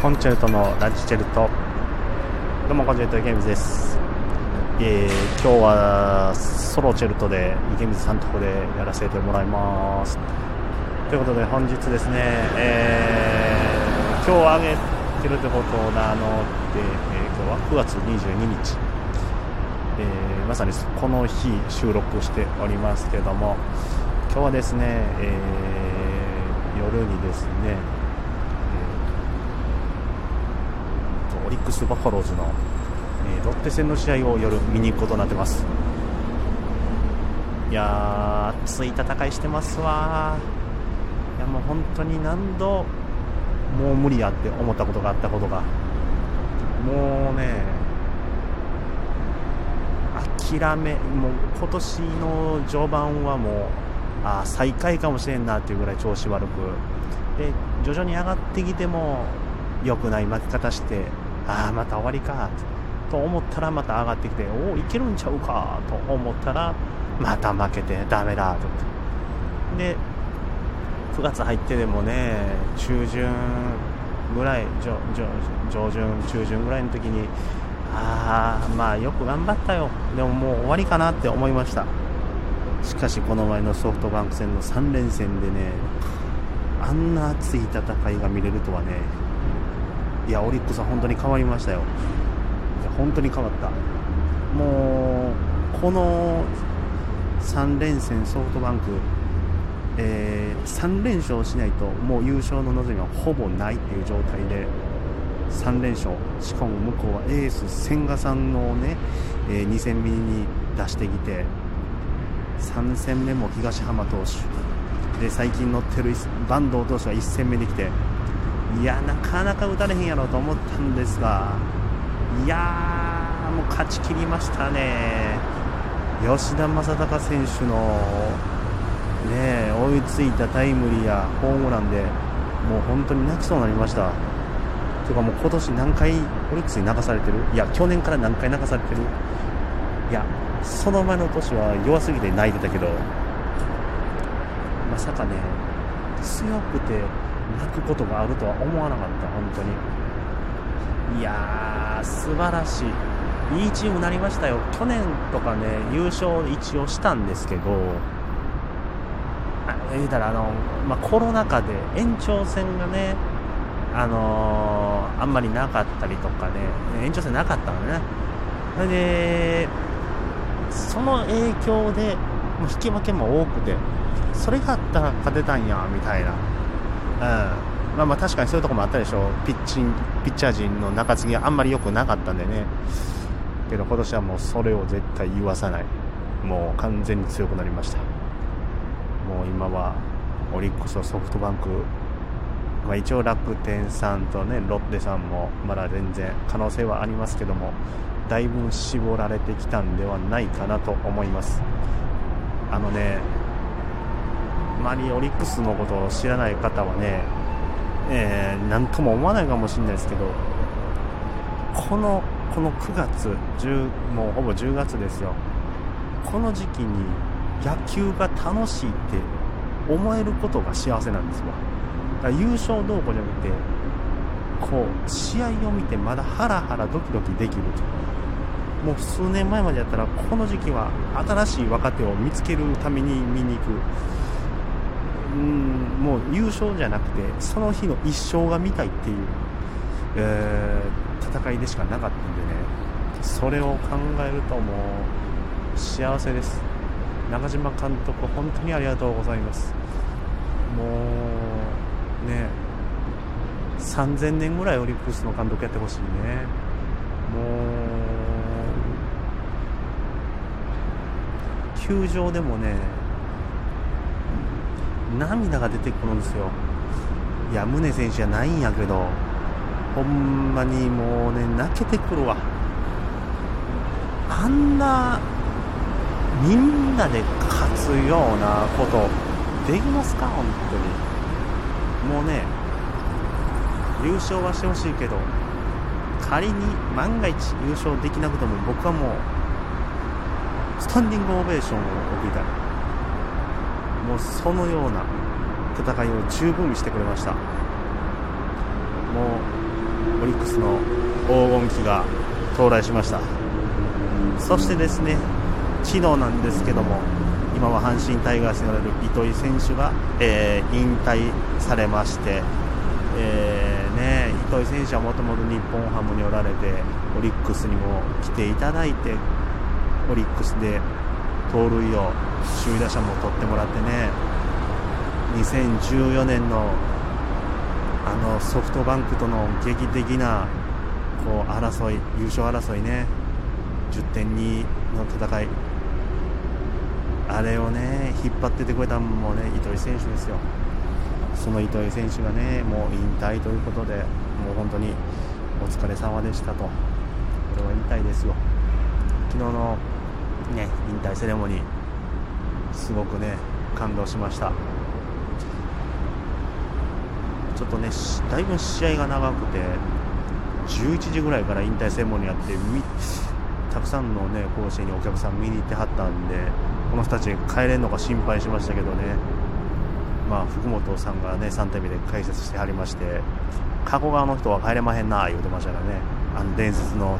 コンチェルトのラジチェルト。どうもコンチェルトゲームズです。えー、今日はソロチェルトで池水さんとこでやらせてもらいます。ということで本日ですね、えー、今日あげてるってことなので、えー、今日は9月22日、えー、まさにこの日収録しておりますけども今日はですね、えー、夜にですね、えー、オリックス・バファローズのえロッテ戦の試合を夜見に行くことになってます。いやー熱い戦いしてますわいやもう本当に何度もう無理やって思ったことがあったことが。もうね諦めもう今年の序盤はもうあ最下位かもしれんなっていうぐらい調子悪く。で徐々に上がってきても良くない負け方してああまた終わりか。と思ったらまた上がってきておおいけるんちゃうか。と思ったらまた負けてダメだ。とで9月入ってでもね中旬ぐらい上上旬中旬ぐらいの時にああまあよく頑張ったよ。でももう終わりかなって思いました。しかしこの前のソフトバンク戦の3連戦でねあんな熱い戦いが見れるとはねいやオリックスは本当に変わりましたよ。本当に変わった。もうこの3連戦ソフトバンク、えー、3連勝しないともう優勝の望みはほぼないっていう状態で3連勝。しかも向こうはエース千賀さんのね、えー、2戦目に出してきて3戦目も東浜投手。で最近乗ってる坂東投手が1戦目できていやなかなか打たれへんやろと思ったんですがいやー、もう勝ち切りましたね、吉田正尚選手の、ね、追いついたタイムリーやホームランでもう本当に泣きそうになりました。というかもう今年何回オリックスに泣かされてる？いや、去年から何回泣かされてる？いや、その前の年は弱すぎて泣いてたけど、まさかね、強くて泣くことがあるとは思わなかった、本当に。いや素晴らしい。いいチームになりましたよ。去年とかね、優勝一応したんですけど、あ言うたらあの、まあ、コロナ禍で延長戦がね、あのー、あんまりなかったりとかね、延長戦なかったのね。それで、その影響で、もう引き分けも多くて、それがあったら勝てたんや、みたいな。まあまあ確かにそういうとこもあったでしょう。ピッチンピッチャー陣の中継ぎがあんまり良くなかったんでね。けど今年はもうそれを絶対言わさない。もう完全に強くなりました。もう今はオリックスとソフトバンク、まあ、一応楽天さんとねロッテさんもまだ全然可能性はありますけどもだいぶ絞られてきたんではないかなと思います。あのねまりオリックスのことを知らない方はねえー、なんとも思わないかもしれないですけどこのこの9月10もうほぼ10月ですよ。この時期に野球が楽しいって思えることが幸せなんですわ。だから優勝どうこうじゃなくてこう試合を見てまだハラハラドキドキできると。もう数年前までやったらこの時期は新しい若手を見つけるために見に行く。うんもう優勝じゃなくてその日の一勝が見たいっていう、えー、戦いでしかなかったんでねそれを考えるともう幸せです。中島監督本当にありがとうございます。もうね3000年ぐらいオリックスの監督やってほしいね。もう球場でもね涙が出てくるんですよ。いや宗選手じゃないんやけどほんまにもうね泣けてくるわ。あんなみんなで勝つようなことできますか？本当に。もうね優勝はしてほしいけど仮に万が一優勝できなくても僕はもうスタンディングオベーションを送りたい。もうそのような戦いを十分にしてくれました。もうオリックスの黄金期が到来しました。そしてですね昨日なんですけども今は阪神タイガースにおられる糸井選手が、えー、引退されまして、えーね、糸井選手はもともと日本ハムにおられてオリックスにも来ていただいてオリックスで盗塁を首位打者も取ってもらってね。2014年のあのソフトバンクとの劇的なこう争い優勝争いね。10点2の戦い。あれをね引っ張っててくれたのもね糸井選手ですよ。その糸井選手がねもう引退ということでもう本当にお疲れ様でしたと。これは言いたいですよ。昨日のね引退セレモニー。すごくね感動しました。ちょっとねだいぶ試合が長くて11時ぐらいから引退セレモニーやってたくさんのね甲子園にお客さん見に行ってはったんでこの人たち帰れんのか心配しましたけどね。まあ福本さんがね3点目で解説してはりまして加古川の人は帰れまへんな言うてましたからね。あの伝説の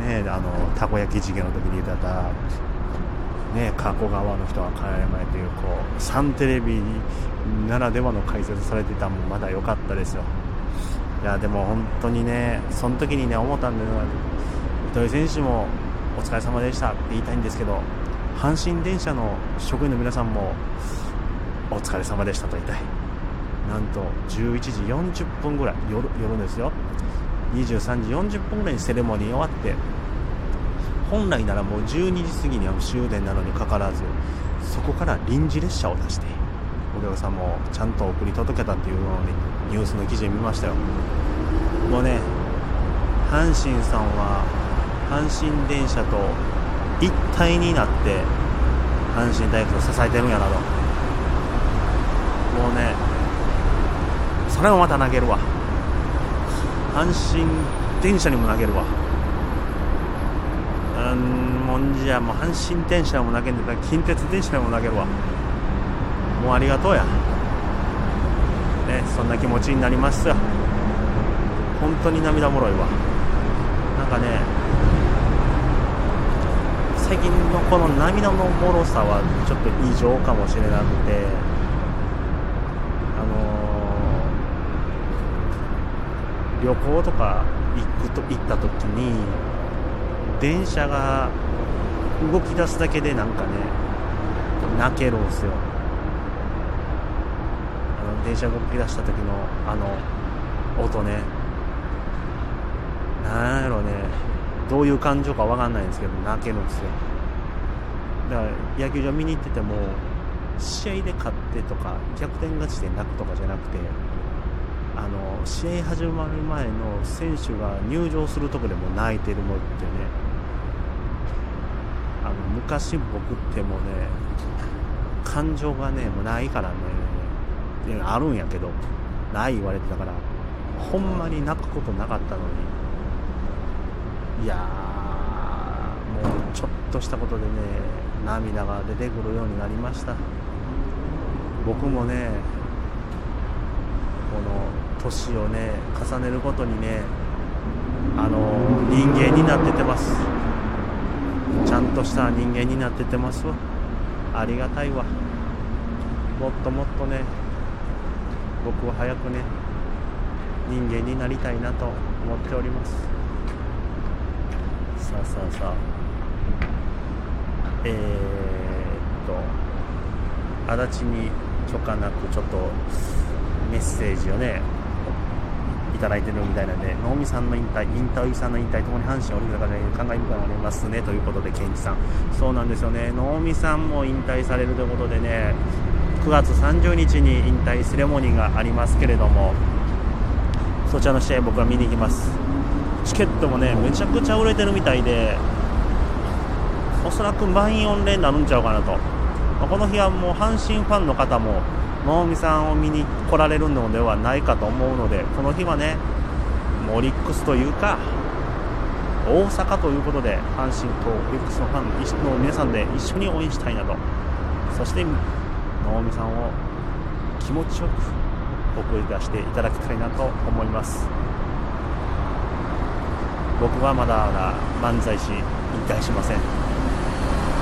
ねあのたこ焼き事件の時に言ってたね、加古川の人は帰れまいというこうサンテレビならではの解説されてたもまだ良かったですよ。いやでも本当にねその時にね思ったんで糸井選手もお疲れ様でしたって言いたいんですけど阪神電車の職員の皆さんもお疲れ様でしたと言いたい。なんと11時40分ぐらい夜夜ですよ。23時40分ぐらいにセレモニー終わって本来ならもう12時過ぎには終電なのにかかわらずそこから臨時列車を出してお客さんもちゃんと送り届けたっていうのを、ね、ニュースの記事見ましたよ。もうね阪神さんは阪神電車と一体になって阪神大学を支えてるんやなと。もうねそれもまた投げるわ。阪神電車にも投げるわ。うんもんじゃもう阪神電車も投げんでた近鉄電車にも投げるわ。もうありがとうや。ねそんな気持ちになりますよ。本当に涙もろいわ。なんかね最近のこの涙のもろさはちょっと異常かもしれなくてあのー、旅行とか行くと行った時に電車が動き出すだけでなんかね泣けるんすよ。あの電車が動き出した時のあの音ね。なんやろね。どういう感情か分かんないんですけど泣けるんですよ。だから野球場見に行ってても試合で勝ってとか逆転勝ちで泣くとかじゃなくてあの試合始まる前の選手が入場するとこでも泣いてるのってね。あの昔僕ってもうね感情がねもうないからねあるんやけどない言われてたからほんまに泣くことなかったのに。いやもうちょっとしたことでね涙が出てくるようになりました。僕もねこの年をね重ねるごとにねあの人間になっててます。ちゃんとした人間になっててますわ。ありがたいわ。もっともっとね僕は早くね人間になりたいなと思っております。さあさあさあ。えー、っと足立に許可なくちょっとメッセージをねいただいてるみたいなんで、能見さんの引退、引退さんの引退ともに阪神オリンピックで感慨深くなりますねということで、ケンジさん、そうなんですよね、能見さんも引退されるということでね、9月30日に引退セレモニーがありますけれども、そちらの試合、僕は見に行きます。チケットもね、めちゃくちゃ売れてるみたいで、おそらく満員御礼になるんちゃうかなと。この日はもう阪神ファンの方も能見さんを見に来られるのではないかと思うのでこの日はねオリックスというか大阪ということで阪神とオリックスのファンの皆さんで一緒に応援したいなと。そして能見さんを気持ちよく送り出していただきたいなと思います。僕はまだまだ漫才師引退しません。